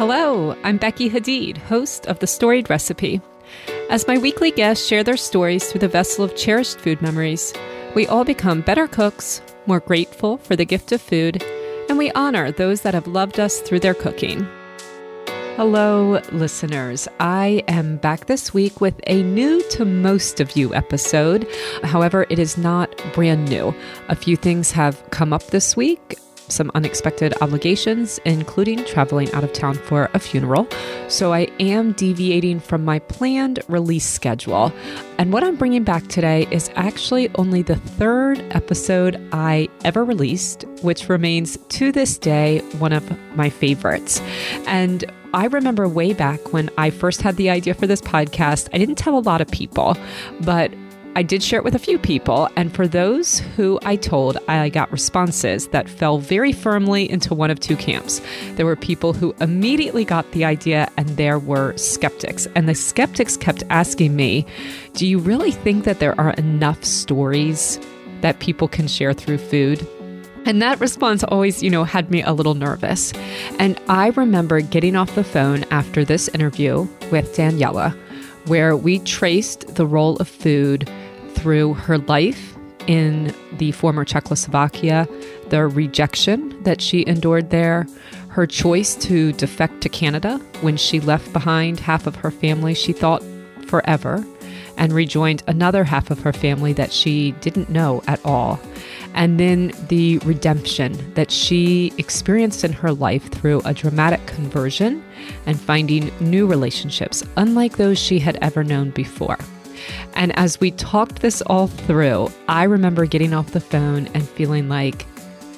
Hello, I'm Becky Hadeed, host of The Storied Recipe. As my weekly guests share their stories through the vessel of cherished food memories, we all become better cooks, more grateful for the gift of food, and we honor those that have loved us through their cooking. Hello, listeners. I am back this week with a new to most of you episode. However, it is not brand new. A few things have come up this week some unexpected obligations, including traveling out of town for a funeral. So I am deviating from my planned release schedule. And what I'm bringing back today is actually only the third episode I ever released, which remains to this day one of my favorites. And I remember way back when I first had the idea for this podcast, I didn't tell a lot of people, but I did share it with a few people, and for those who I told, I got responses that fell very firmly into one of two camps. There were people who immediately got the idea, and there were skeptics. And the skeptics kept asking me, Do you really think that there are enough stories that people can share through food? And that response always, you know, had me a little nervous. And I remember getting off the phone after this interview with Daniela, where we traced the role of food through her life in the former Czechoslovakia, the rejection that she endured there, her choice to defect to Canada when she left behind half of her family she thought forever and rejoined another half of her family that she didn't know at all. And then the redemption that she experienced in her life through a dramatic conversion and finding new relationships, unlike those she had ever known before. And as we talked this all through, I remember getting off the phone and feeling like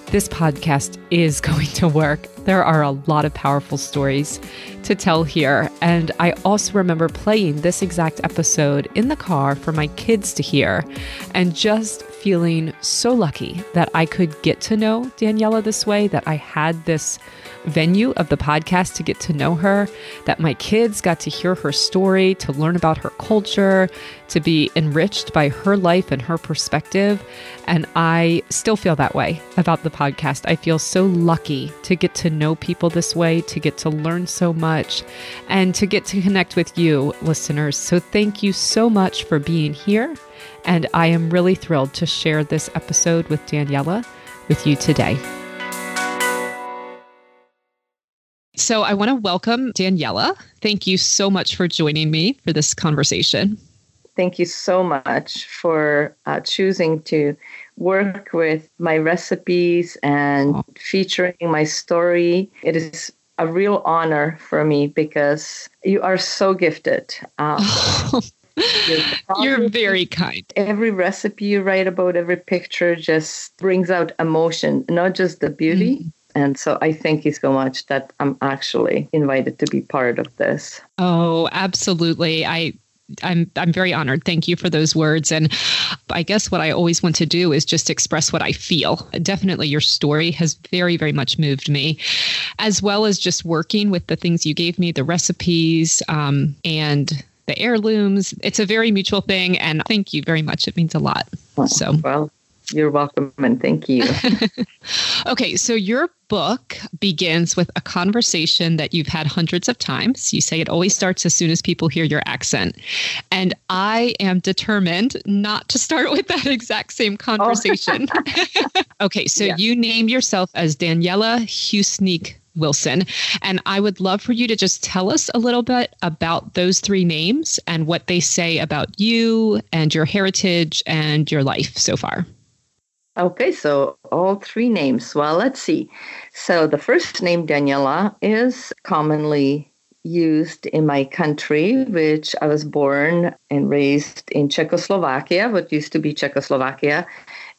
this podcast is going to work. There are a lot of powerful stories to tell here. And I also remember playing this exact episode in the car for my kids to hear and just feeling so lucky that I could get to know Daniela this way, that I had this venue of the podcast to get to know her, that my kids got to hear her story, to learn about her culture, to be enriched by her life and her perspective. And I still feel that way about the podcast. I feel so lucky to get to know people this way, to get to learn so much, and to get to connect with you, listeners. So thank you so much for being here. And I am really thrilled to share this episode with Daniela with you today. So I want to welcome Daniela. Thank you so much for joining me for this conversation. Thank you so much for uh, choosing to work with my recipes and featuring my story. It is a real honor for me because you are so gifted. Um, You're very kind. Every recipe you write about, every picture just brings out emotion, not just the beauty. Mm and so I thank you so much that I'm actually invited to be part of this. Oh, absolutely. I I'm I'm very honored. Thank you for those words. And I guess what I always want to do is just express what I feel. Definitely your story has very, very much moved me, as well as just working with the things you gave me, the recipes, um, and the heirlooms. It's a very mutual thing. And thank you very much. It means a lot. Oh, so well, you're welcome and thank you. okay, so your book begins with a conversation that you've had hundreds of times. You say it always starts as soon as people hear your accent. And I am determined not to start with that exact same oh. conversation. Oh. okay, so yeah. you name yourself as Daniela Husnik Wilson. And I would love for you to just tell us a little bit about those three names and what they say about you and your heritage and your life so far. Okay, so all three names. Well, let's see. So the first name, Daniela, is commonly used in my country, which I was born and raised in Czechoslovakia, what used to be Czechoslovakia.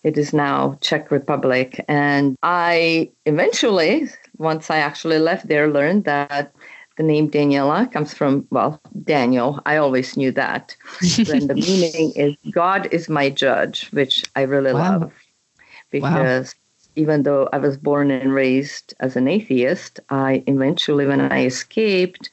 It is now Czech Republic. And I eventually, once I actually left there, learned that the name Daniela comes from, well, Daniel. I always knew that. and the meaning is God is my judge, which I really wow. love because wow. even though I was born and raised as an atheist, I eventually, when I escaped,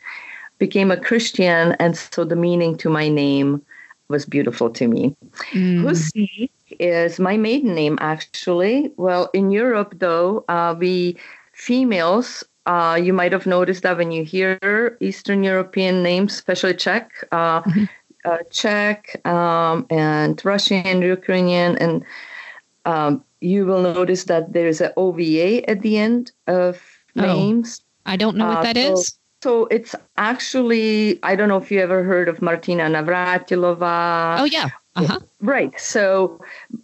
became a Christian. And so the meaning to my name was beautiful to me. Mm. is my maiden name, actually. Well, in Europe, though, uh, we females uh, you might have noticed that when you hear Eastern European names, especially Czech, uh, mm-hmm. uh, Czech um, and Russian, and Ukrainian, and um, you will notice that there's an OVA at the end of oh, names. I don't know what uh, that so, is. So it's actually, I don't know if you ever heard of Martina Navratilova. Oh, yeah. Uh-huh. Right. So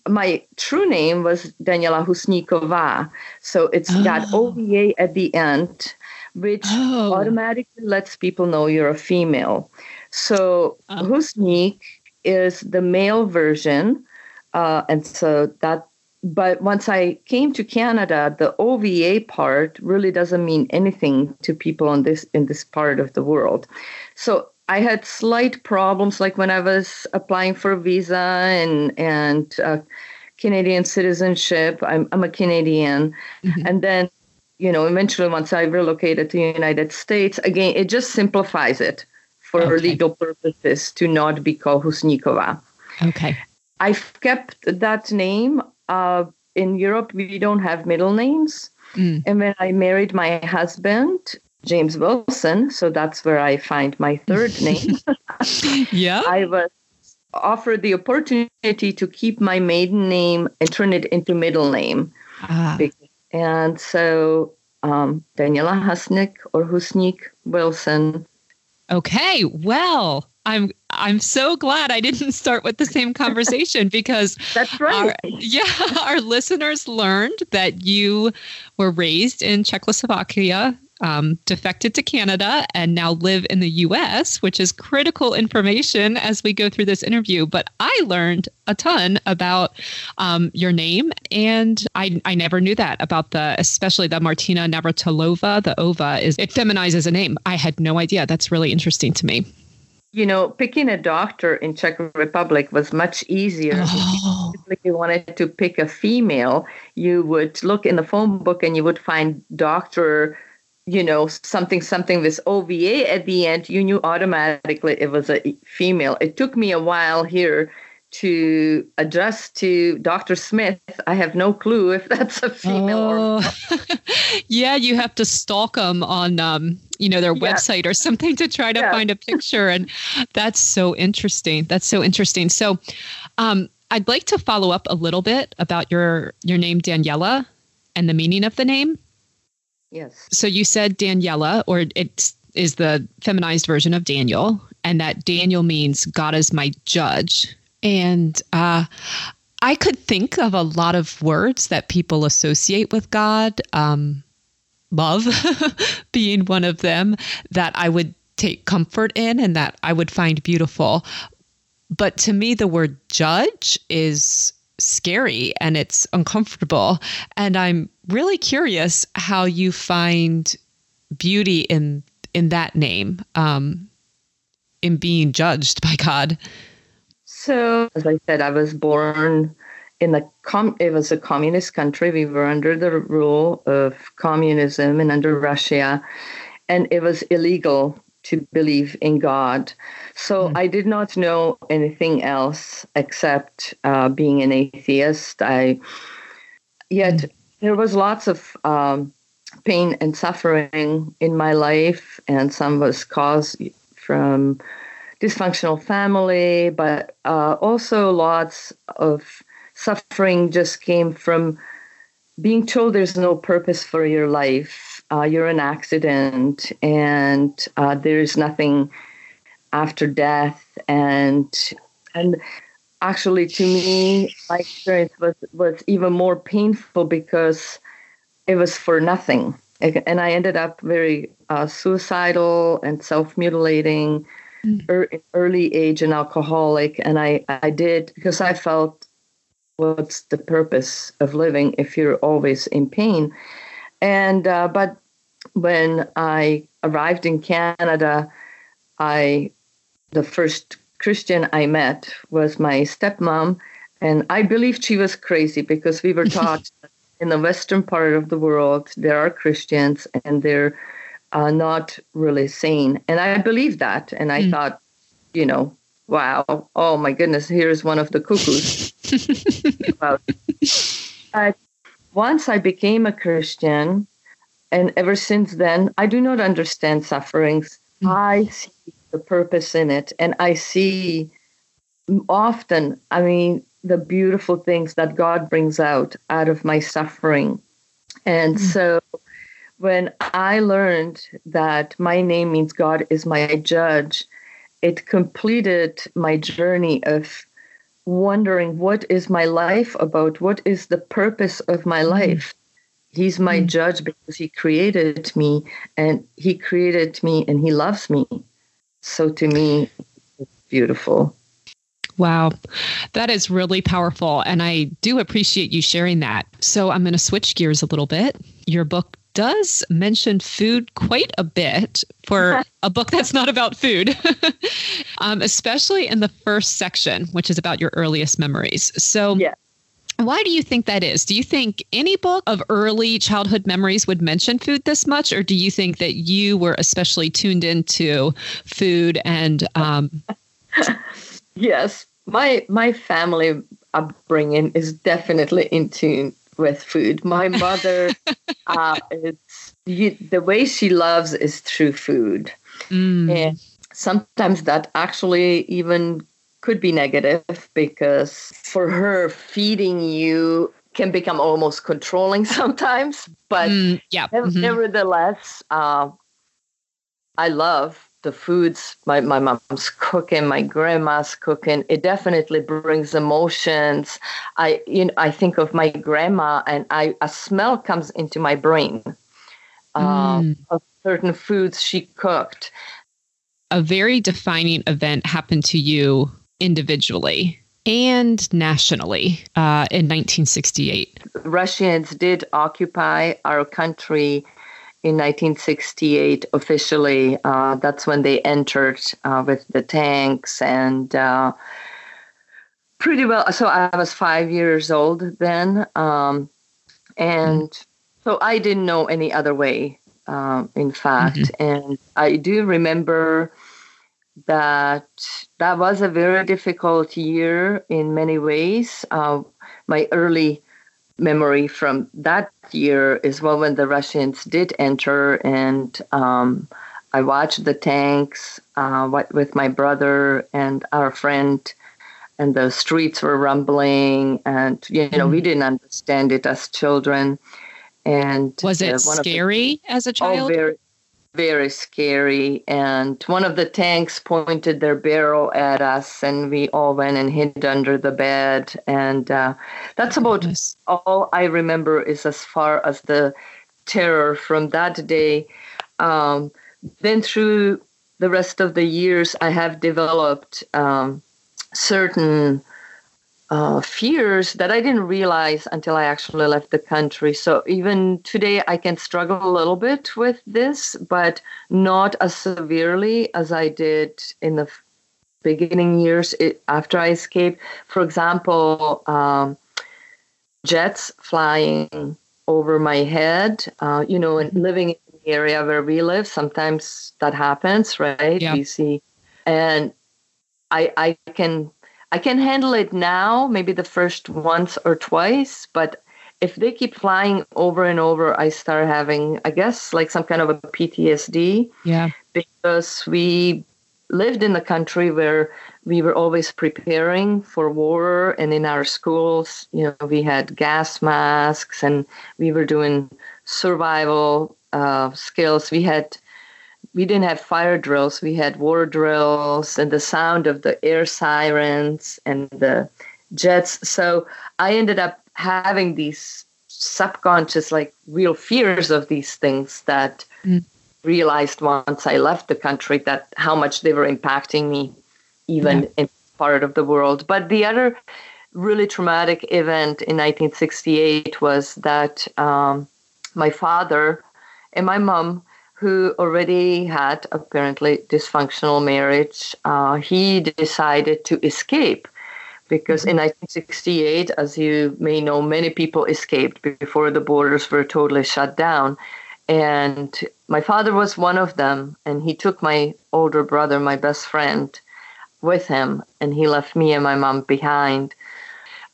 my true name was Daniela Husnikova. So it's oh. got OVA at the end, which oh. automatically lets people know you're a female. So oh. Husnik is the male version. Uh, and so that but once I came to Canada, the OVA part really doesn't mean anything to people on this in this part of the world. So I had slight problems, like when I was applying for a visa and and uh, Canadian citizenship. I'm I'm a Canadian, mm-hmm. and then you know eventually once I relocated to the United States, again it just simplifies it for okay. legal purposes to not be called Husnikova. Okay. I've kept that name uh, in Europe, we don't have middle names. Mm. And when I married my husband, James Wilson, so that's where I find my third name. yeah. I was offered the opportunity to keep my maiden name and turn it into middle name. Ah. And so um, Daniela Husnik or Husnik Wilson. Okay, well, I'm I'm so glad I didn't start with the same conversation because that's right. Our, yeah, our listeners learned that you were raised in Czechoslovakia, um, defected to Canada, and now live in the U.S., which is critical information as we go through this interview. But I learned a ton about um, your name, and I I never knew that about the especially the Martina Navratilova. The ova is it feminizes a name. I had no idea. That's really interesting to me you know, picking a doctor in Czech Republic was much easier. Oh. If you wanted to pick a female, you would look in the phone book and you would find doctor, you know, something something with OVA at the end. You knew automatically it was a female. It took me a while here to adjust to Dr. Smith. I have no clue if that's a female oh. or yeah, you have to stalk them on um, you know their yeah. website or something to try to yeah. find a picture and that's so interesting that's so interesting so um, i'd like to follow up a little bit about your your name daniela and the meaning of the name yes so you said daniela or it is the feminized version of daniel and that daniel means god is my judge and uh, i could think of a lot of words that people associate with god um, love being one of them that I would take comfort in and that I would find beautiful. But to me, the word judge is scary and it's uncomfortable. And I'm really curious how you find beauty in in that name, um, in being judged by God. So, as I said, I was born in a com- it was a communist country. We were under the rule of communism and under Russia, and it was illegal to believe in God. So mm. I did not know anything else except uh, being an atheist. I yet mm. There was lots of um, pain and suffering in my life, and some was caused from dysfunctional family, but uh, also lots of suffering just came from being told there's no purpose for your life. Uh, you're an accident, and uh, there's nothing after death. And and actually, to me, my experience was was even more painful because it was for nothing. And I ended up very uh, suicidal and self mutilating. Mm. early age and alcoholic and I, I did because I felt what's the purpose of living if you're always in pain and uh, but when i arrived in canada i the first christian i met was my stepmom and i believed she was crazy because we were taught in the western part of the world there are christians and they're uh, not really sane and i believed that and i mm. thought you know wow oh my goodness here's one of the cuckoos. But once I became a Christian, and ever since then, I do not understand sufferings. Mm-hmm. I see the purpose in it, and I see often, I mean, the beautiful things that God brings out out of my suffering. And mm-hmm. so when I learned that my name means God is my judge, it completed my journey of wondering what is my life about? What is the purpose of my mm-hmm. life? He's my mm. judge because he created me and he created me and he loves me. So to me, it's beautiful. Wow. That is really powerful. And I do appreciate you sharing that. So I'm going to switch gears a little bit. Your book does mention food quite a bit for a book that's not about food, um, especially in the first section, which is about your earliest memories. So, yeah. Why do you think that is? Do you think any book of early childhood memories would mention food this much, or do you think that you were especially tuned into food and? Um... yes, my my family upbringing is definitely in tune with food. My mother, uh, it's you, the way she loves is through food, mm. and sometimes that actually even could be negative because for her, feeding you can become almost controlling sometimes. But mm, yeah, mm-hmm. nevertheless, uh, I love the foods my, my mom's cooking, my grandma's cooking. It definitely brings emotions. I you know I think of my grandma and I a smell comes into my brain uh, mm. of certain foods she cooked. A very defining event happened to you individually and nationally uh, in 1968. Russians did occupy our country in 1968 officially. Uh, that's when they entered uh, with the tanks and uh, pretty well. So I was five years old then. Um, and so I didn't know any other way, um, in fact. Mm-hmm. And I do remember that that was a very difficult year in many ways. Uh, my early memory from that year is well when the Russians did enter, and um, I watched the tanks uh, with my brother and our friend, and the streets were rumbling, and you know we mm-hmm. didn't understand it as children. And was it uh, scary the, as a child? Oh, very, very scary. And one of the tanks pointed their barrel at us, and we all went and hid under the bed. And uh, that's about goodness. all I remember is as far as the terror from that day. Um, then through the rest of the years, I have developed um, certain uh, fears that I didn't realize until I actually left the country. So even today, I can struggle a little bit with this, but not as severely as I did in the beginning years after I escaped. For example, um, jets flying over my head, uh, you know, and living in the area where we live, sometimes that happens, right? Yeah. You see, and I, I can I can handle it now, maybe the first once or twice, but if they keep flying over and over, I start having, I guess, like some kind of a PTSD. Yeah. Because we lived in a country where we were always preparing for war, and in our schools, you know, we had gas masks and we were doing survival uh, skills. We had we didn't have fire drills we had war drills and the sound of the air sirens and the jets so i ended up having these subconscious like real fears of these things that mm. realized once i left the country that how much they were impacting me even yeah. in part of the world but the other really traumatic event in 1968 was that um, my father and my mom who already had apparently dysfunctional marriage, uh, he decided to escape because in 1968, mm-hmm. as you may know, many people escaped before the borders were totally shut down. And my father was one of them, and he took my older brother, my best friend, with him, and he left me and my mom behind.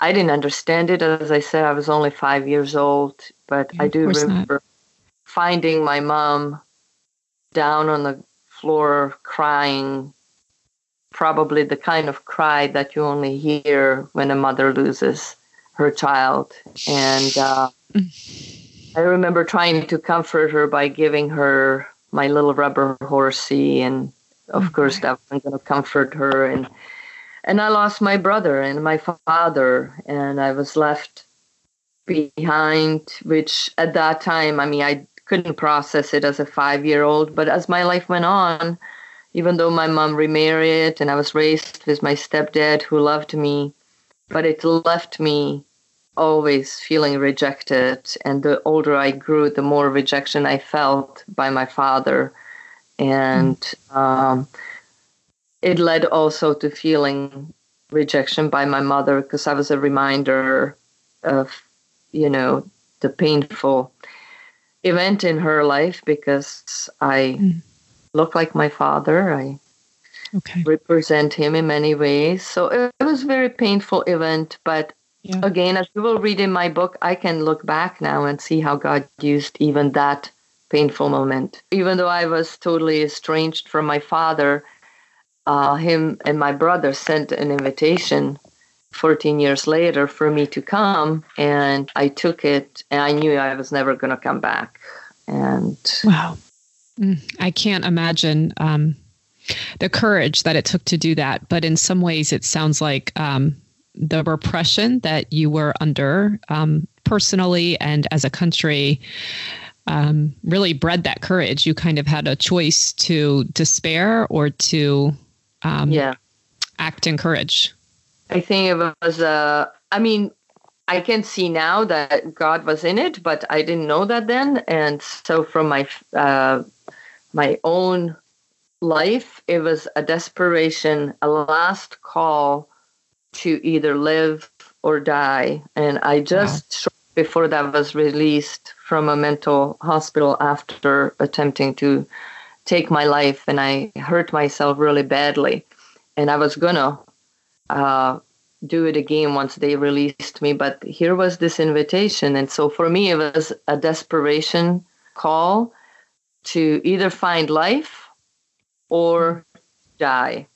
I didn't understand it. As I said, I was only five years old, but yeah, I do remember. Not finding my mom down on the floor crying, probably the kind of cry that you only hear when a mother loses her child. And uh, I remember trying to comfort her by giving her my little rubber horsey, and of mm-hmm. course that wasn't going to comfort her. And and I lost my brother and my father, and I was left behind. Which at that time, I mean, I couldn't process it as a five year old. But as my life went on, even though my mom remarried and I was raised with my stepdad who loved me, but it left me always feeling rejected. And the older I grew, the more rejection I felt by my father. And um, it led also to feeling rejection by my mother because I was a reminder of, you know, the painful event in her life because I mm. look like my father. I okay. represent him in many ways. So it, it was a very painful event, but yeah. Again, as you will read in my book, I can look back now and see how God used even that painful moment. Even though I was totally estranged from my father, uh, him and my brother sent an invitation 14 years later for me to come, and I took it, and I knew I was never going to come back. And wow, mm, I can't imagine um, the courage that it took to do that. But in some ways, it sounds like um, the repression that you were under um, personally and as a country um, really bred that courage. You kind of had a choice to despair or to um, yeah. act in courage. I think it was, uh, I mean, I can see now that God was in it, but I didn't know that then. And so from my, uh, my own life, it was a desperation, a last call to either live or die. And I just, wow. before that, was released from a mental hospital after attempting to take my life, and I hurt myself really badly. And I was gonna uh, do it again once they released me, but here was this invitation. And so for me, it was a desperation call to either find life or die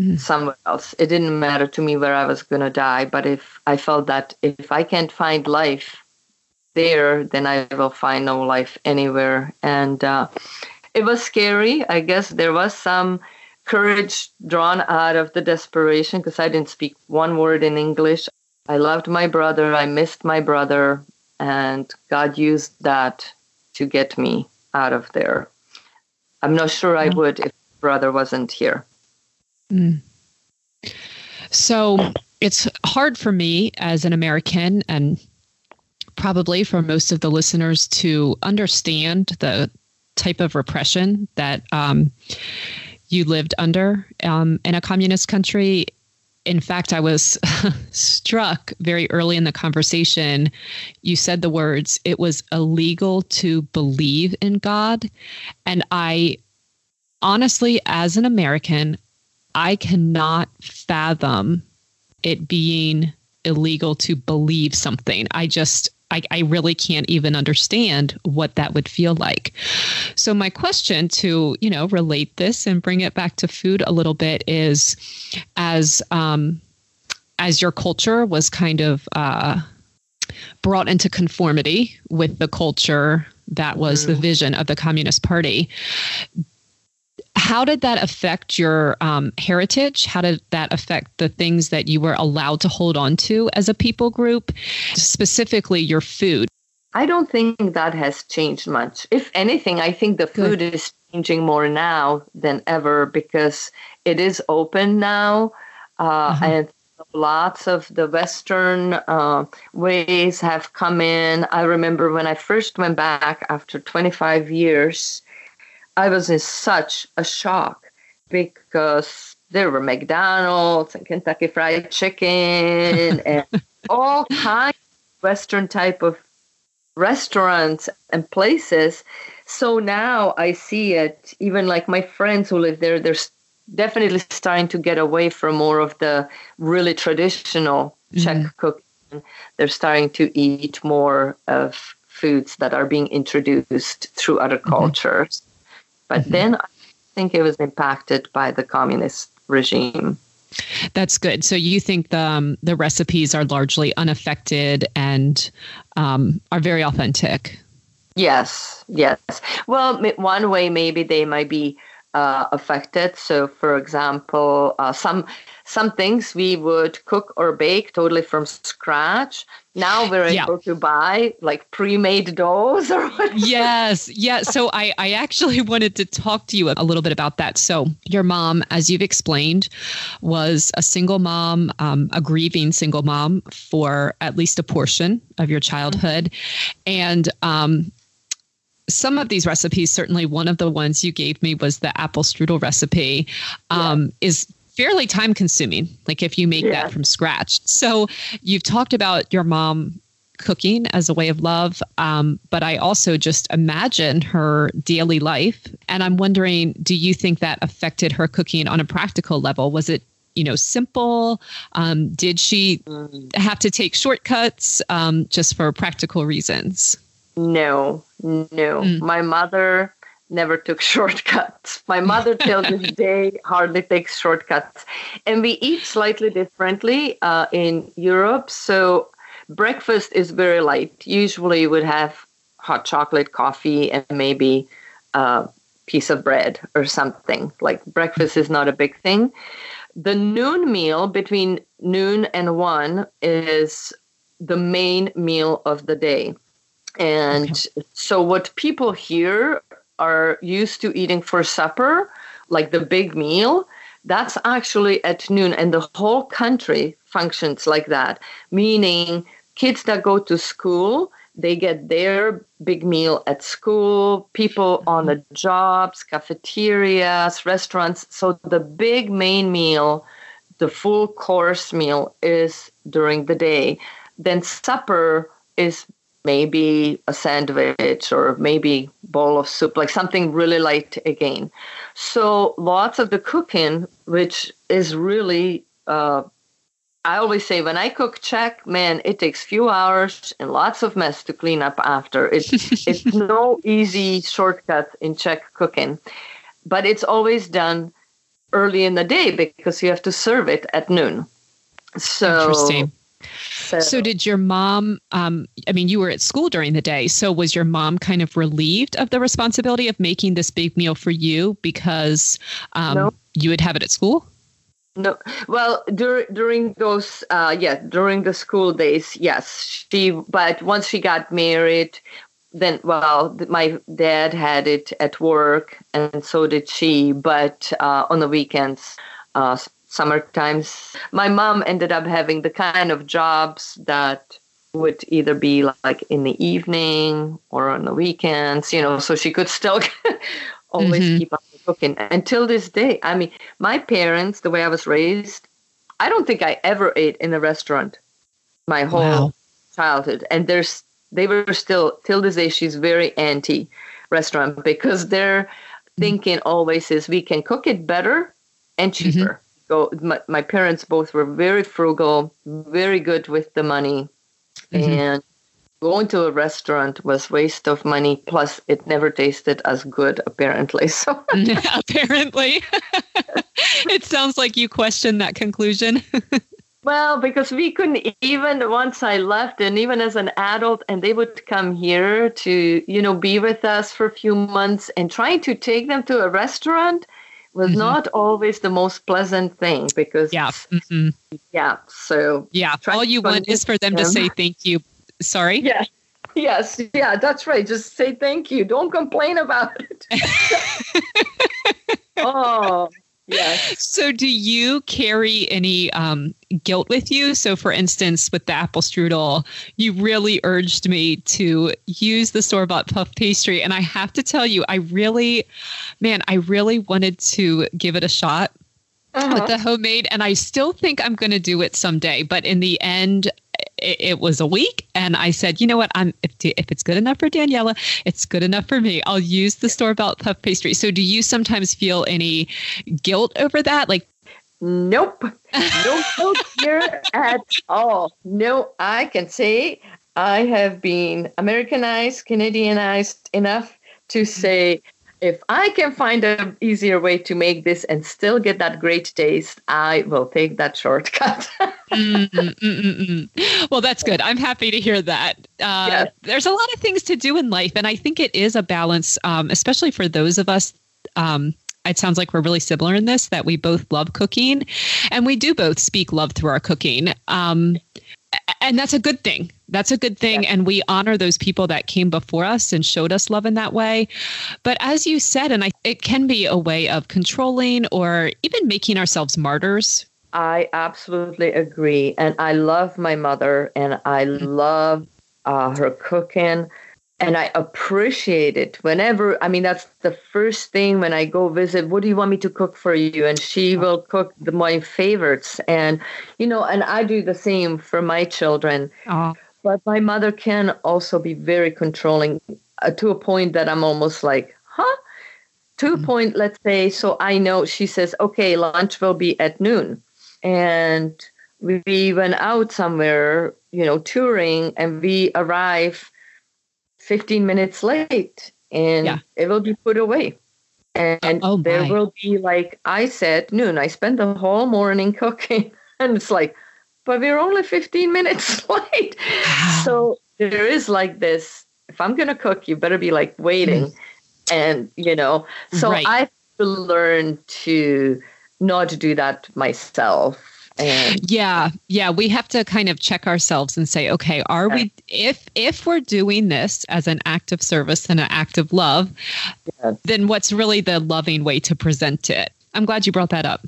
mm. somewhere else. It didn't matter to me where I was going to die, but if I felt that if I can't find life there, then I will find no life anywhere. And uh, it was scary. I guess there was some courage drawn out of the desperation because I didn't speak one word in English. I loved my brother. I missed my brother. And God used that to get me out of there. I'm not sure I would if brother wasn't here. Mm. So it's hard for me as an American and probably for most of the listeners to understand the type of repression that um, you lived under um, in a communist country. In fact, I was struck very early in the conversation. You said the words, it was illegal to believe in God. And I honestly, as an American, I cannot fathom it being illegal to believe something. I just, I, I, really can't even understand what that would feel like. So my question to, you know, relate this and bring it back to food a little bit is as, um, as your culture was kind of, uh, brought into conformity with the culture that was the vision of the Communist Party how did that affect your um, heritage? How did that affect the things that you were allowed to hold on to as a people group, specifically your food? I don't think that has changed much. If anything, I think the food Good. is changing more now than ever because it is open now. Uh, uh-huh. And lots of the Western uh, ways have come in. I remember when I first went back after 25 years I was in such a shock because there were McDonald's and Kentucky Fried Chicken and all kinds of Western type of restaurants and places. So now I see it, even like my friends who live there, they're definitely starting to get away from more of the really traditional Czech mm-hmm. cooking. They're starting to eat more of foods that are being introduced through other mm-hmm. cultures. But mm-hmm. then I think it was impacted by the communist regime. That's good. So you think the um, the recipes are largely unaffected and um, are very authentic. Yes, yes. Well, one way maybe they might be uh, affected. So, for example, uh, some some things we would cook or bake totally from scratch. Now we're yeah. able to buy like pre-made doughs or whatever. Yes, yeah. So I I actually wanted to talk to you a little bit about that. So your mom, as you've explained, was a single mom, um, a grieving single mom for at least a portion of your childhood, and um, some of these recipes, certainly one of the ones you gave me was the apple strudel recipe, um, yeah. is fairly time consuming. Like if you make yeah. that from scratch. So you've talked about your mom cooking as a way of love, um, but I also just imagine her daily life. And I'm wondering, do you think that affected her cooking on a practical level? Was it you know simple um, did she mm. have to take shortcuts um, just for practical reasons no, no. Mm. My mother never took shortcuts. My mother till this day hardly takes shortcuts. And we eat slightly differently uh, in Europe. So breakfast is very light. Usually you would have hot chocolate, coffee, and maybe a piece of bread or something. Like breakfast is not a big thing. The noon meal between noon and one is the main meal of the day. And okay. so, what people here are used to eating for supper, like the big meal, that's actually at noon. And the whole country functions like that, meaning kids that go to school, they get their big meal at school, people on the mm-hmm. jobs, cafeterias, restaurants. So, the big main meal, the full course meal, is during the day. Then, supper is maybe a sandwich or maybe bowl of soup like something really light again. So lots of the cooking which is really uh, i always say when i cook czech man it takes few hours and lots of mess to clean up after. It's it's no easy shortcut in czech cooking but it's always done early in the day because you have to serve it at noon. So so, so did your mom? Um, I mean, you were at school during the day. So was your mom kind of relieved of the responsibility of making this big meal for you because um, no. you would have it at school? No, well, dur- during those, uh, yeah, during the school days, yes, she. But once she got married, then well, my dad had it at work, and so did she. But uh, on the weekends, uh, summer times. My mom ended up having the kind of jobs that would either be like in the evening or on the weekends, you know, so she could still always mm-hmm. keep on cooking. Until this day, I mean, my parents, the way I was raised, I don't think I ever ate in a restaurant my whole wow. childhood. And there's they were still till this day she's very anti restaurant because their mm-hmm. thinking always is we can cook it better and mm-hmm. cheaper. Mm-hmm go my, my parents both were very frugal very good with the money. Mm-hmm. and going to a restaurant was waste of money plus it never tasted as good apparently. So apparently. It sounds like you question that conclusion. Well because we couldn't even once i left and even as an adult and they would come here to you know be with us for a few months and trying to take them to a restaurant was mm-hmm. not always the most pleasant thing because yeah mm-hmm. yeah so yeah all you want is for them, them. to say thank you. Sorry? Yeah yes yeah that's right just say thank you don't complain about it. Oh Yes. So, do you carry any um, guilt with you? So, for instance, with the apple strudel, you really urged me to use the store bought puff pastry. And I have to tell you, I really, man, I really wanted to give it a shot. Uh-huh. With the homemade, and I still think I'm going to do it someday. But in the end, it, it, was a week and I said, you know what, I'm if, if it's good enough for Daniela, it's good enough for me. I'll use the store bought puff pastry. So do you sometimes feel any guilt over that? Like Nope. No guilt here at all. No, I can say I have been Americanized, Canadianized enough to mm-hmm. say if I can find an easier way to make this and still get that great taste, I will take that shortcut. mm, mm, mm, mm, well, that's good. I'm happy to hear that. Uh, yes. There's a lot of things to do in life, and I think it is a balance, um, especially for those of us. Um, it sounds like we're really similar in this that we both love cooking, and we do both speak love through our cooking. Um, and that's a good thing. That's a good thing. Yeah. And we honor those people that came before us and showed us love in that way. But as you said, and I, it can be a way of controlling or even making ourselves martyrs. I absolutely agree. And I love my mother and I love uh, her cooking and I appreciate it whenever. I mean, that's the first thing when I go visit. What do you want me to cook for you? And she will cook the, my favorites, and you know, and I do the same for my children. Oh. But my mother can also be very controlling uh, to a point that I'm almost like, huh? To a mm. point, let's say. So I know she says, okay, lunch will be at noon, and we went out somewhere, you know, touring, and we arrive 15 minutes late and yeah. it will be put away. And oh, there will be, like I said, noon. I spent the whole morning cooking. And it's like, but we're only 15 minutes late. so there is like this if I'm going to cook, you better be like waiting. Mm. And, you know, so right. I have to learn to not do that myself and yeah, yeah, we have to kind of check ourselves and say, okay, are we if if we're doing this as an act of service and an act of love, yes. then what's really the loving way to present it? I'm glad you brought that up.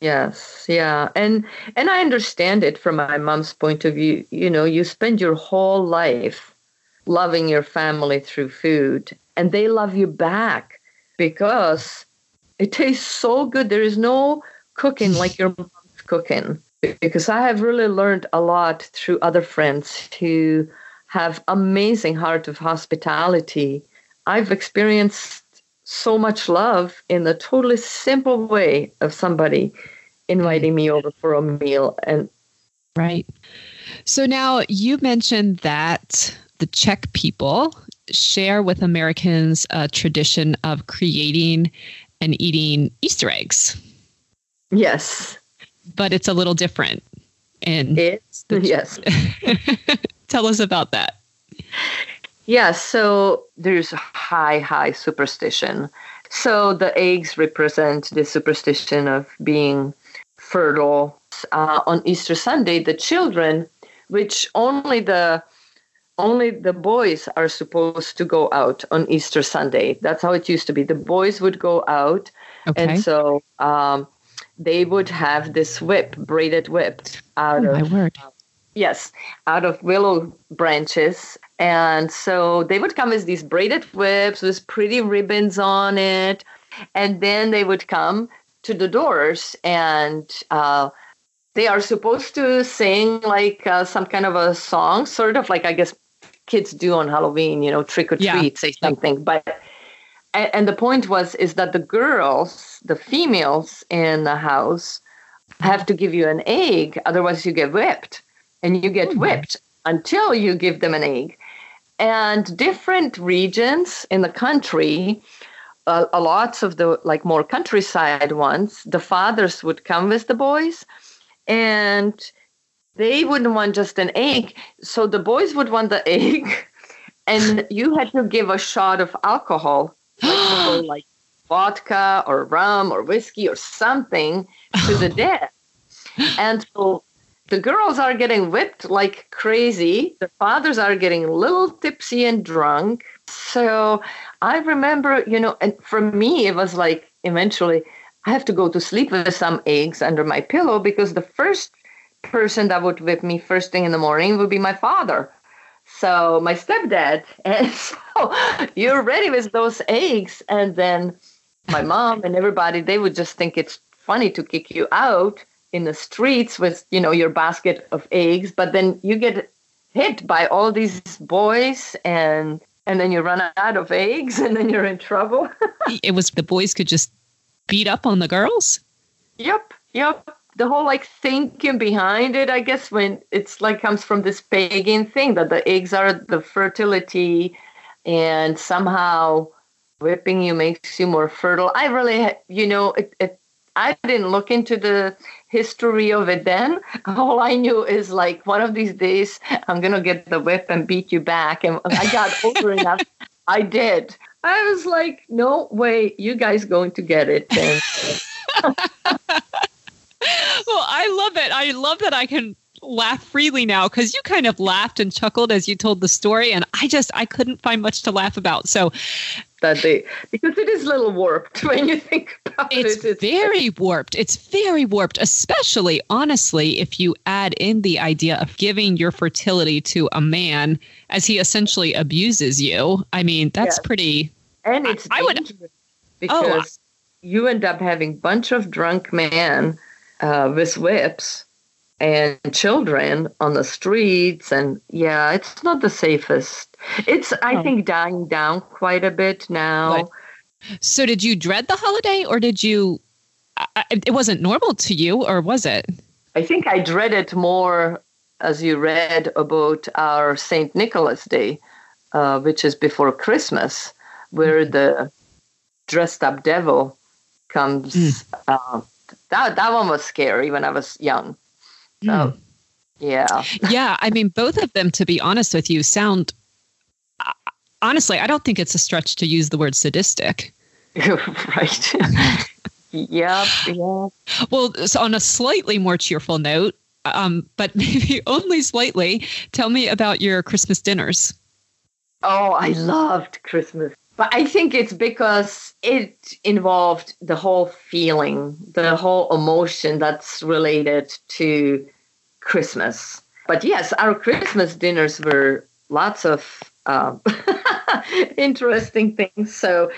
Yes, yeah. And and I understand it from my mom's point of view. You know, you spend your whole life loving your family through food and they love you back because it tastes so good. There is no cooking like your cooking because I have really learned a lot through other friends who have amazing heart of hospitality. I've experienced so much love in the totally simple way of somebody inviting me over for a meal and right. So now you mentioned that the Czech people share with Americans a tradition of creating and eating Easter eggs. Yes but it's a little different. And it's the, yes. Tell us about that. Yeah, so there's high, high superstition. So the eggs represent the superstition of being fertile. Uh, on Easter Sunday, the children, which only the only the boys are supposed to go out on Easter Sunday. That's how it used to be. The boys would go out, okay. and so um, they would have this whip, braided whip, out oh, of my word. yes, out of willow branches. And so they would come with these braided whips with pretty ribbons on it. And then they would come to the doors and uh, they are supposed to sing like uh, some kind of a song, sort of like I guess kids do on Halloween, you know, trick or treat, yeah. say something. But and, and the point was is that the girls, the females in the house, have to give you an egg, otherwise you get whipped, and you get oh whipped until you give them an egg. And different regions in the country, uh, a lots of the like more countryside ones, the fathers would come with the boys, and they wouldn't want just an egg, so the boys would want the egg, and you had to give a shot of alcohol like, like vodka or rum or whiskey or something to the death. And so the girls are getting whipped like crazy. The fathers are getting a little tipsy and drunk. So I remember, you know, and for me, it was like eventually I have to go to sleep with some eggs under my pillow because the first person that would whip me first thing in the morning would be my father. So my stepdad, and so you're ready with those eggs, and then my mom and everybody they would just think it's funny to kick you out in the streets with you know your basket of eggs, but then you get hit by all these boys and and then you run out of eggs and then you're in trouble. it was the boys could just beat up on the girls. Yep, yep. The whole like thinking behind it, I guess, when it's like comes from this pagan thing that the eggs are the fertility and somehow whipping you makes you more fertile. I really, you know, it, it I didn't look into the history of it then. All I knew is like one of these days I'm gonna get the whip and beat you back. And I got older enough. I did. I was like, no way, you guys going to get it. well, I love it. I love that I can laugh freely now because you kind of laughed and chuckled as you told the story, and I just I couldn't find much to laugh about. So that they because it is a little warped when you think about it's it. It's very warped. It's very warped, especially honestly if you add in the idea of giving your fertility to a man as he essentially abuses you. I mean, that's yes. pretty. And it's I, I would because oh, you end up having bunch of drunk men uh, with whips and children on the streets and yeah it's not the safest it's i oh. think dying down quite a bit now so did you dread the holiday or did you it wasn't normal to you or was it i think i dread it more as you read about our saint nicholas day uh, which is before christmas where mm-hmm. the dressed up devil comes mm. uh, that, that one was scary when i was young Oh, mm. yeah. yeah. I mean, both of them, to be honest with you, sound uh, honestly, I don't think it's a stretch to use the word sadistic. right. yeah. Yeah. Well, so on a slightly more cheerful note, um, but maybe only slightly, tell me about your Christmas dinners. Oh, I loved Christmas. But I think it's because it involved the whole feeling, the whole emotion that's related to Christmas. But yes, our Christmas dinners were lots of uh, interesting things. So,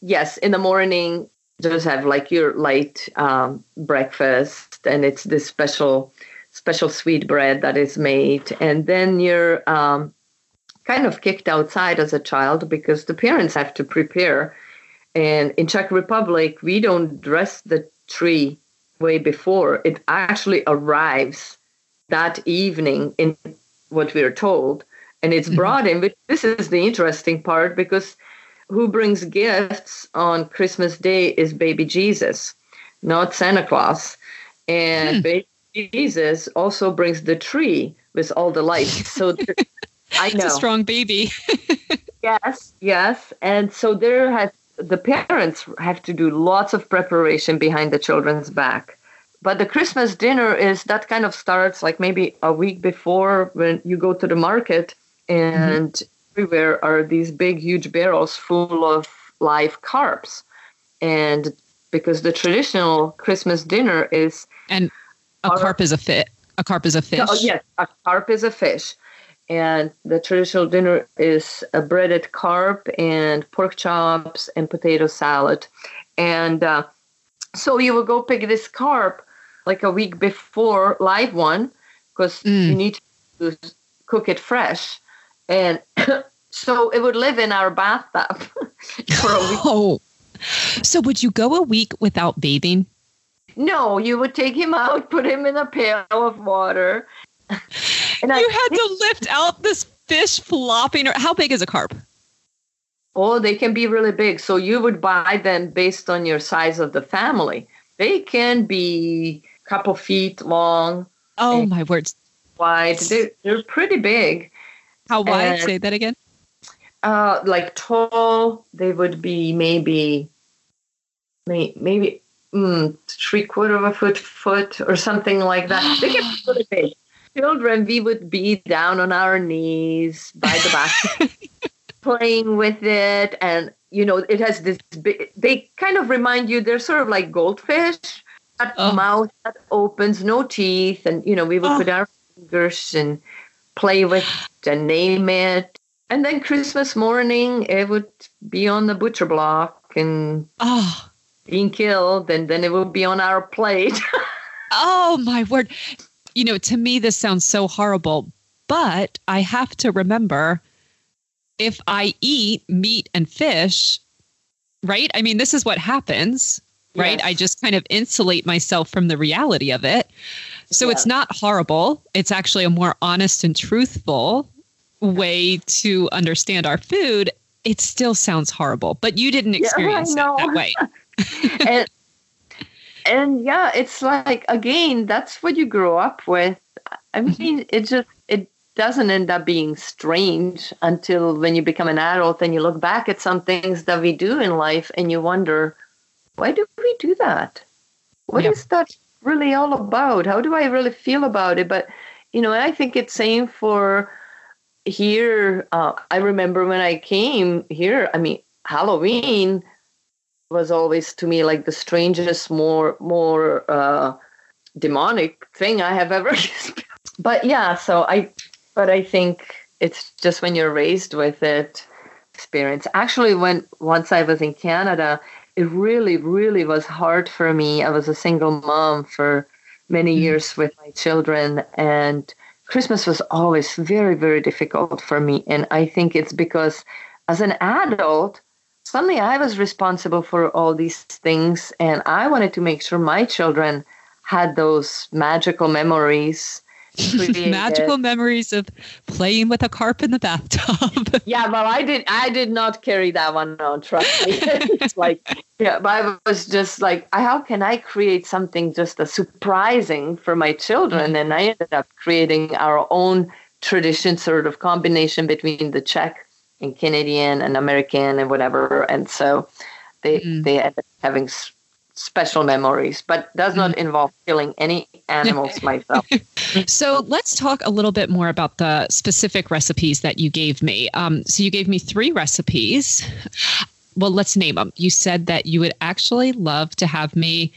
yes, in the morning, just have like your light um, breakfast, and it's this special, special sweet bread that is made, and then you're um, kind of kicked outside as a child because the parents have to prepare. And in Czech Republic, we don't dress the tree way before it actually arrives that evening in what we're told and it's mm-hmm. brought in but this is the interesting part because who brings gifts on christmas day is baby jesus not santa claus and hmm. baby jesus also brings the tree with all the lights so i know it's a strong baby yes yes and so there has the parents have to do lots of preparation behind the children's back but the Christmas dinner is that kind of starts like maybe a week before when you go to the market and mm-hmm. everywhere are these big, huge barrels full of live carps. And because the traditional Christmas dinner is. And a carp, carp is a fit. A carp is a fish. Oh, yes, a carp is a fish. And the traditional dinner is a breaded carp and pork chops and potato salad. And uh, so you will go pick this carp like a week before live one because mm. you need to cook it fresh. And so it would live in our bathtub for a week. Oh. So would you go a week without bathing? No, you would take him out, put him in a pail of water. And you I, had to lift out this fish flopping. How big is a carp? Oh, they can be really big. So you would buy them based on your size of the family. They can be a couple feet long. Oh my words! Wide. They're, they're pretty big. How wide? And, Say that again. Uh, like tall, they would be maybe, maybe mm, three quarter of a foot, foot or something like that. they can get really big. Children, we would be down on our knees by the back, playing with it, and you know, it has this. Big, they kind of remind you. They're sort of like goldfish that oh. mouth that opens, no teeth, and you know we would oh. put our fingers and play with and name it. And then Christmas morning, it would be on the butcher block and oh. being killed, and then it would be on our plate. oh my word! You know, to me, this sounds so horrible, but I have to remember if I eat meat and fish, right? I mean, this is what happens right? Yes. I just kind of insulate myself from the reality of it. So yes. it's not horrible. It's actually a more honest and truthful way to understand our food. It still sounds horrible, but you didn't experience yeah, it that way. and, and yeah, it's like again, that's what you grow up with. I mm-hmm. mean, it just it doesn't end up being strange until when you become an adult and you look back at some things that we do in life and you wonder, why do we do that? What yep. is that really all about? How do I really feel about it? But you know, I think it's same for here. Uh, I remember when I came here. I mean, Halloween was always to me like the strangest, more more uh, demonic thing I have ever. but yeah, so I, but I think it's just when you're raised with it, experience. Actually, when once I was in Canada, it really, really was hard for me. I was a single mom for many mm. years with my children, and Christmas was always very, very difficult for me. And I think it's because as an adult, suddenly I was responsible for all these things, and I wanted to make sure my children had those magical memories. magical memories of playing with a carp in the bathtub. yeah, well, I did. I did not carry that one on. Trust me. it's like, yeah, but I was just like, how can I create something just a surprising for my children? Mm-hmm. And I ended up creating our own tradition, sort of combination between the Czech and Canadian and American and whatever. And so they mm. they ended up having special memories, but does not mm. involve killing any animals myself. so let's talk a little bit more about the specific recipes that you gave me. Um, so you gave me three recipes. Well, let's name them. You said that you would actually love to have me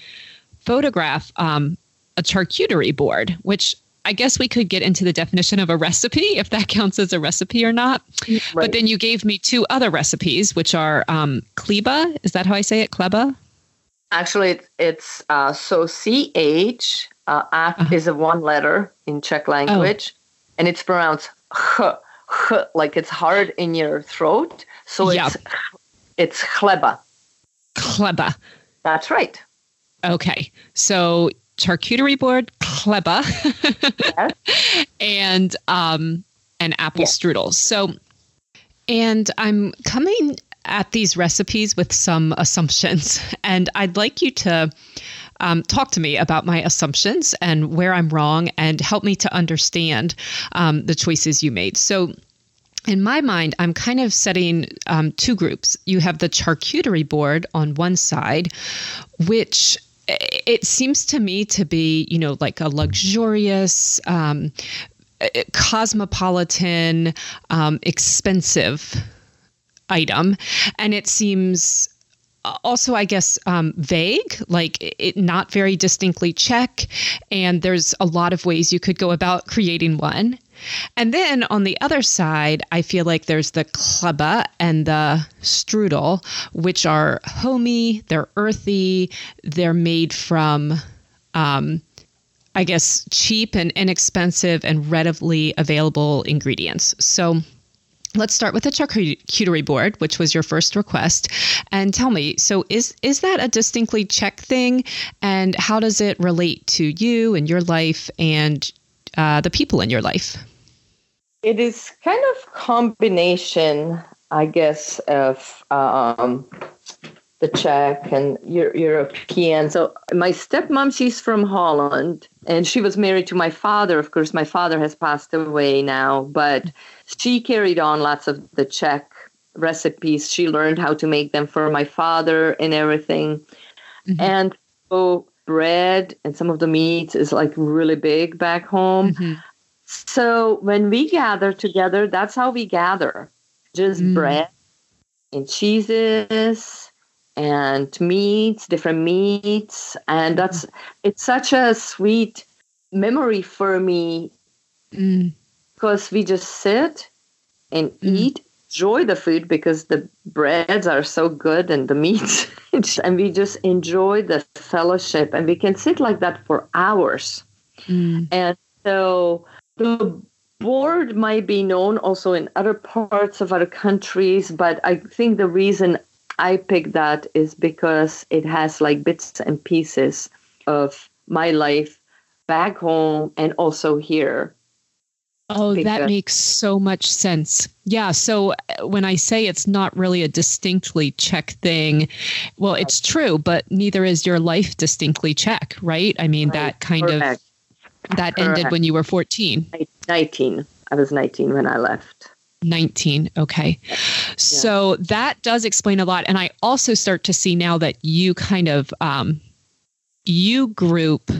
photograph um, a charcuterie board, which I guess we could get into the definition of a recipe, if that counts as a recipe or not. Right. But then you gave me two other recipes, which are um, kleba. Is that how I say it? Kleba? Actually, it's, it's uh, so CH uh, uh-huh. is a one letter in Czech language, oh. and it's pronounced h, h, like it's hard in your throat. So yep. it's it's chleba. Chleba. That's right. Okay. So charcuterie board, chleba, yes. and um, an apple yes. strudel. So, and I'm coming at these recipes with some assumptions, and I'd like you to um, talk to me about my assumptions and where I'm wrong, and help me to understand um, the choices you made. So. In my mind, I'm kind of setting um, two groups. You have the charcuterie board on one side, which it seems to me to be, you know, like a luxurious, um, cosmopolitan, um, expensive item. And it seems also, I guess, um, vague, like it not very distinctly Czech. And there's a lot of ways you could go about creating one. And then on the other side, I feel like there's the kleba and the strudel, which are homey, they're earthy, they're made from, um, I guess, cheap and inexpensive and readily available ingredients. So let's start with the charcuterie board, which was your first request, and tell me. So, is is that a distinctly Czech thing, and how does it relate to you and your life and uh, the people in your life? It is kind of combination, I guess, of um, the Czech and European. So my stepmom, she's from Holland, and she was married to my father. Of course, my father has passed away now, but she carried on lots of the Czech recipes. She learned how to make them for my father and everything. Mm-hmm. And so bread and some of the meat is like really big back home. Mm-hmm. So when we gather together, that's how we gather. Just mm. bread and cheeses and meats, different meats. And mm-hmm. that's it's such a sweet memory for me mm. because we just sit and mm. eat, enjoy the food because the breads are so good and the meats and we just enjoy the fellowship and we can sit like that for hours. Mm. And so the board might be known also in other parts of other countries, but I think the reason I picked that is because it has like bits and pieces of my life back home and also here. Oh, that makes so much sense. Yeah. So uh, when I say it's not really a distinctly Czech thing, well, it's true, but neither is your life distinctly Czech, right? I mean, right. that kind Correct. of that Correct. ended when you were 14. 19. I was 19 when I left. 19. Okay. Yeah. So that does explain a lot. And I also start to see now that you kind of um, you group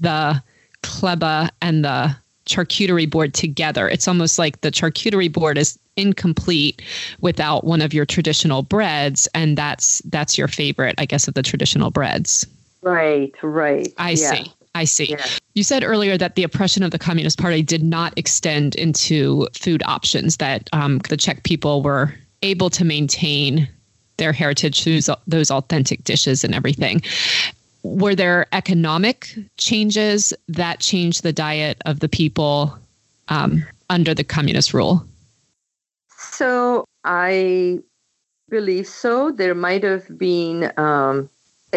the Chleba and the charcuterie board together. It's almost like the charcuterie board is incomplete without one of your traditional breads and that's that's your favorite I guess of the traditional breads. Right, right. I yeah. see. I see. Yeah. You said earlier that the oppression of the Communist Party did not extend into food options, that um, the Czech people were able to maintain their heritage, those, those authentic dishes and everything. Were there economic changes that changed the diet of the people um, under the communist rule? So I believe so. There might have been um,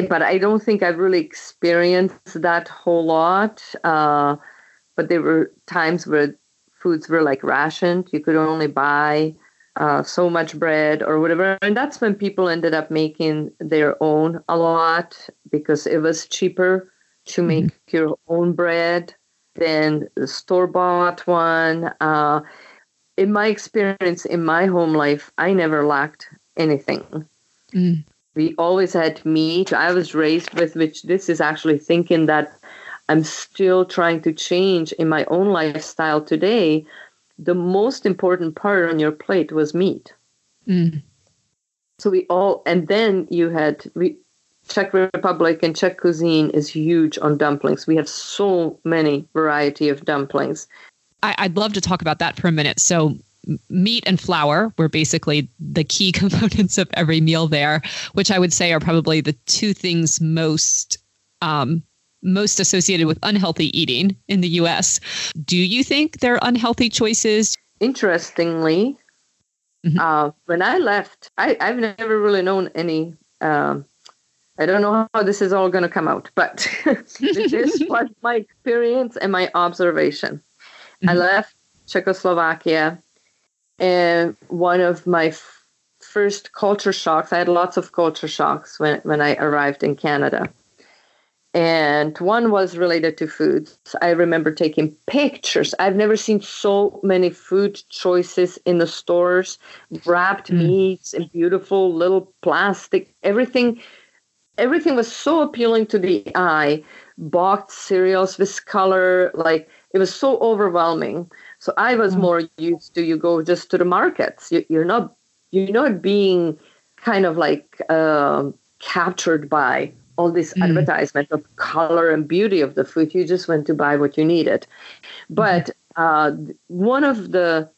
but I don't think I've really experienced that whole lot. Uh, but there were times where foods were like rationed. You could only buy uh, so much bread or whatever. And that's when people ended up making their own a lot because it was cheaper to make mm-hmm. your own bread than the store bought one. Uh, in my experience in my home life, I never lacked anything. Mm we always had meat. I was raised with which this is actually thinking that I'm still trying to change in my own lifestyle today. The most important part on your plate was meat. Mm. So we all, and then you had we, Czech Republic and Czech cuisine is huge on dumplings. We have so many variety of dumplings. I, I'd love to talk about that for a minute. So meat and flour were basically the key components of every meal there, which I would say are probably the two things most um, most associated with unhealthy eating in the U.S. Do you think they're unhealthy choices? Interestingly, mm-hmm. uh, when I left, I, have never really known any. Um, I don't know how this is all going to come out, but this was my experience and my observation. Mm-hmm. I left Czechoslovakia and one of my f- first culture shocks, I had lots of culture shocks when, when I arrived in Canada. And one was related to foods. I remember taking pictures. I've never seen so many food choices in the stores, wrapped mm. meats and beautiful little plastic, everything everything was so appealing to the eye. Boxed cereals with color, like it was so overwhelming. So I was mm. more used to you go just to the markets. You, are not you're not being kind of like uh, captured by all this mm. advertisement of color and beauty of the food. You just went to buy what you needed. But uh, one of the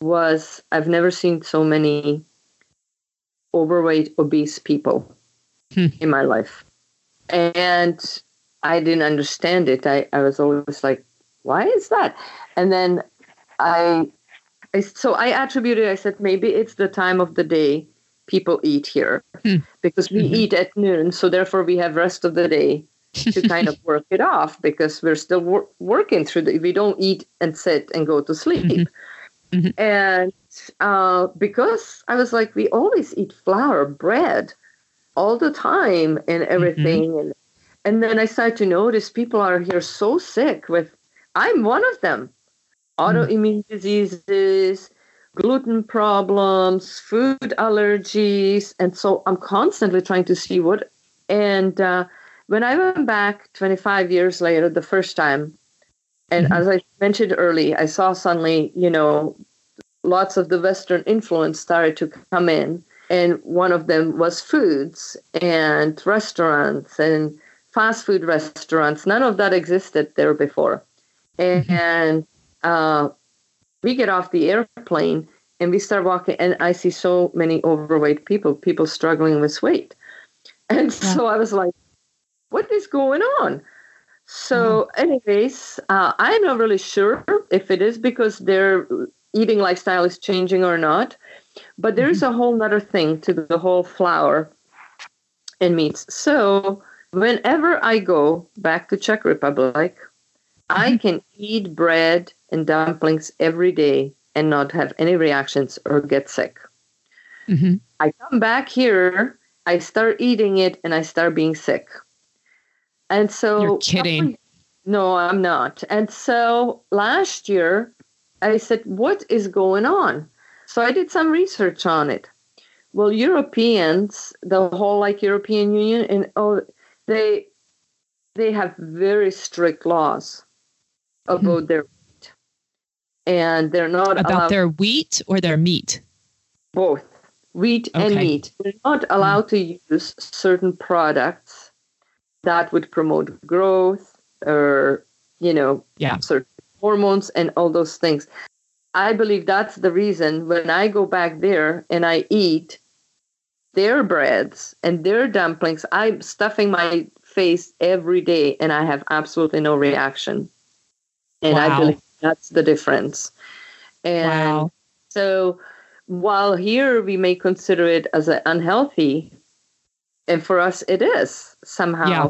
was I've never seen so many overweight, obese people hmm. in my life. And I didn't understand it. I, I was always like, why is that? And then I, I so I attributed. I said maybe it's the time of the day people eat here mm. because we mm-hmm. eat at noon, so therefore we have rest of the day to kind of work it off because we're still wor- working through the. We don't eat and sit and go to sleep. Mm-hmm. Mm-hmm. And uh, because I was like, we always eat flour, bread, all the time, and everything, mm-hmm. and and then I started to notice people are here so sick with I'm one of them. Autoimmune diseases, gluten problems, food allergies. And so I'm constantly trying to see what. And uh, when I went back 25 years later, the first time, and mm-hmm. as I mentioned early, I saw suddenly, you know, lots of the Western influence started to come in. And one of them was foods and restaurants and fast food restaurants. None of that existed there before. Mm-hmm. And uh, we get off the airplane and we start walking, and I see so many overweight people, people struggling with weight. And yeah. so I was like, what is going on? So, mm-hmm. anyways, uh, I'm not really sure if it is because their eating lifestyle is changing or not. But there's mm-hmm. a whole other thing to the whole flour and meats. So whenever I go back to Czech Republic. I can eat bread and dumplings every day and not have any reactions or get sick. Mm-hmm. I come back here, I start eating it, and I start being sick. And so, you're kidding. No, I'm not. And so last year, I said, What is going on? So I did some research on it. Well, Europeans, the whole like European Union, and oh, they they have very strict laws about mm-hmm. their wheat, and they're not about allowed, their wheat or their meat. Both wheat okay. and meat. They're not allowed mm-hmm. to use certain products that would promote growth or you know yeah. certain hormones and all those things. I believe that's the reason when I go back there and I eat their breads and their dumplings, I'm stuffing my face every day and I have absolutely no reaction. And wow. I believe that's the difference. And wow. so while here we may consider it as an unhealthy, and for us it is somehow. Yeah.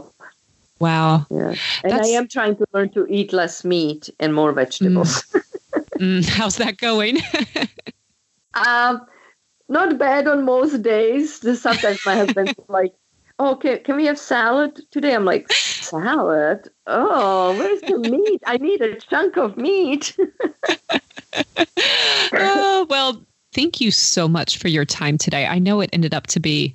Wow. Yeah. And That's... I am trying to learn to eat less meat and more vegetables. Mm. mm, how's that going? um, not bad on most days. Sometimes my husband's like, oh, can, can we have salad today? I'm like, salad? Oh, where's the meat? I need a chunk of meat. oh, well, thank you so much for your time today. I know it ended up to be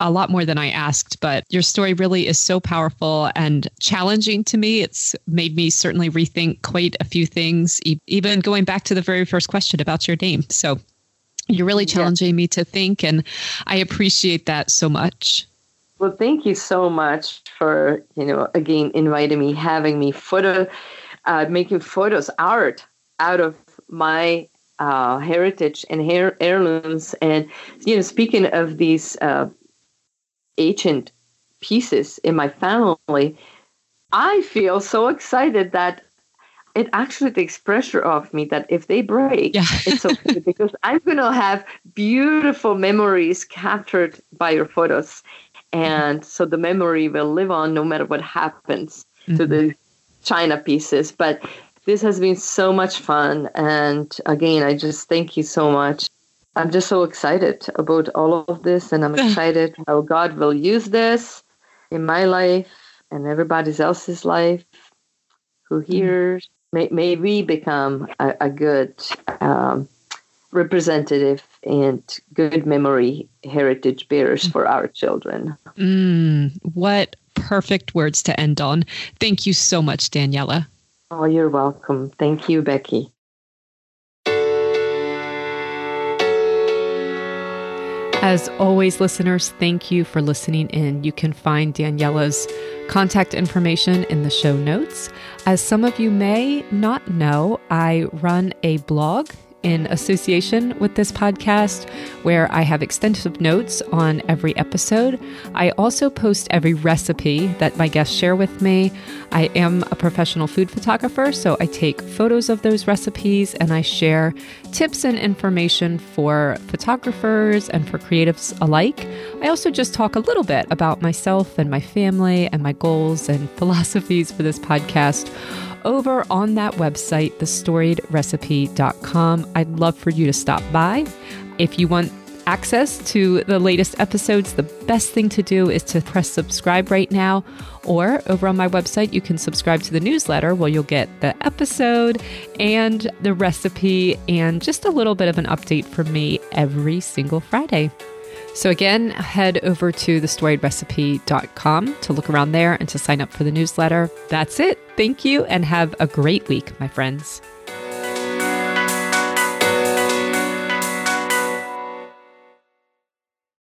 a lot more than I asked, but your story really is so powerful and challenging to me. It's made me certainly rethink quite a few things, even going back to the very first question about your name. So you're really challenging yeah. me to think, and I appreciate that so much. Well, thank you so much for, you know, again, inviting me, having me photo, uh, making photos, art out of my uh, heritage and hair, heirlooms. And, you know, speaking of these uh, ancient pieces in my family, I feel so excited that it actually takes pressure off me that if they break, yeah. it's okay because I'm going to have beautiful memories captured by your photos. And so the memory will live on no matter what happens mm-hmm. to the china pieces. But this has been so much fun. And again, I just thank you so much. I'm just so excited about all of this, and I'm excited how God will use this in my life and everybody else's life who mm-hmm. hears. May, may we become a, a good um, representative and good memory heritage bearers for our children. Mm, what perfect words to end on. Thank you so much, Daniela. Oh, you're welcome. Thank you, Becky. As always, listeners, thank you for listening in. You can find Daniela's contact information in the show notes. As some of you may not know, I run a blog in association with this podcast, where I have extensive notes on every episode. I also post every recipe that my guests share with me. I am a professional food photographer, so I take photos of those recipes and I share tips and information for photographers and for creatives alike. I also just talk a little bit about myself and my family and my goals and philosophies for this podcast over on that website, thestoriedrecipe.com. I'd love for you to stop by. If you want access to the latest episodes, the best thing to do is to press subscribe right now. Or over on my website, you can subscribe to the newsletter where you'll get the episode and the recipe and just a little bit of an update from me every single Friday. So, again, head over to thestoriedrecipe.com to look around there and to sign up for the newsletter. That's it. Thank you and have a great week, my friends.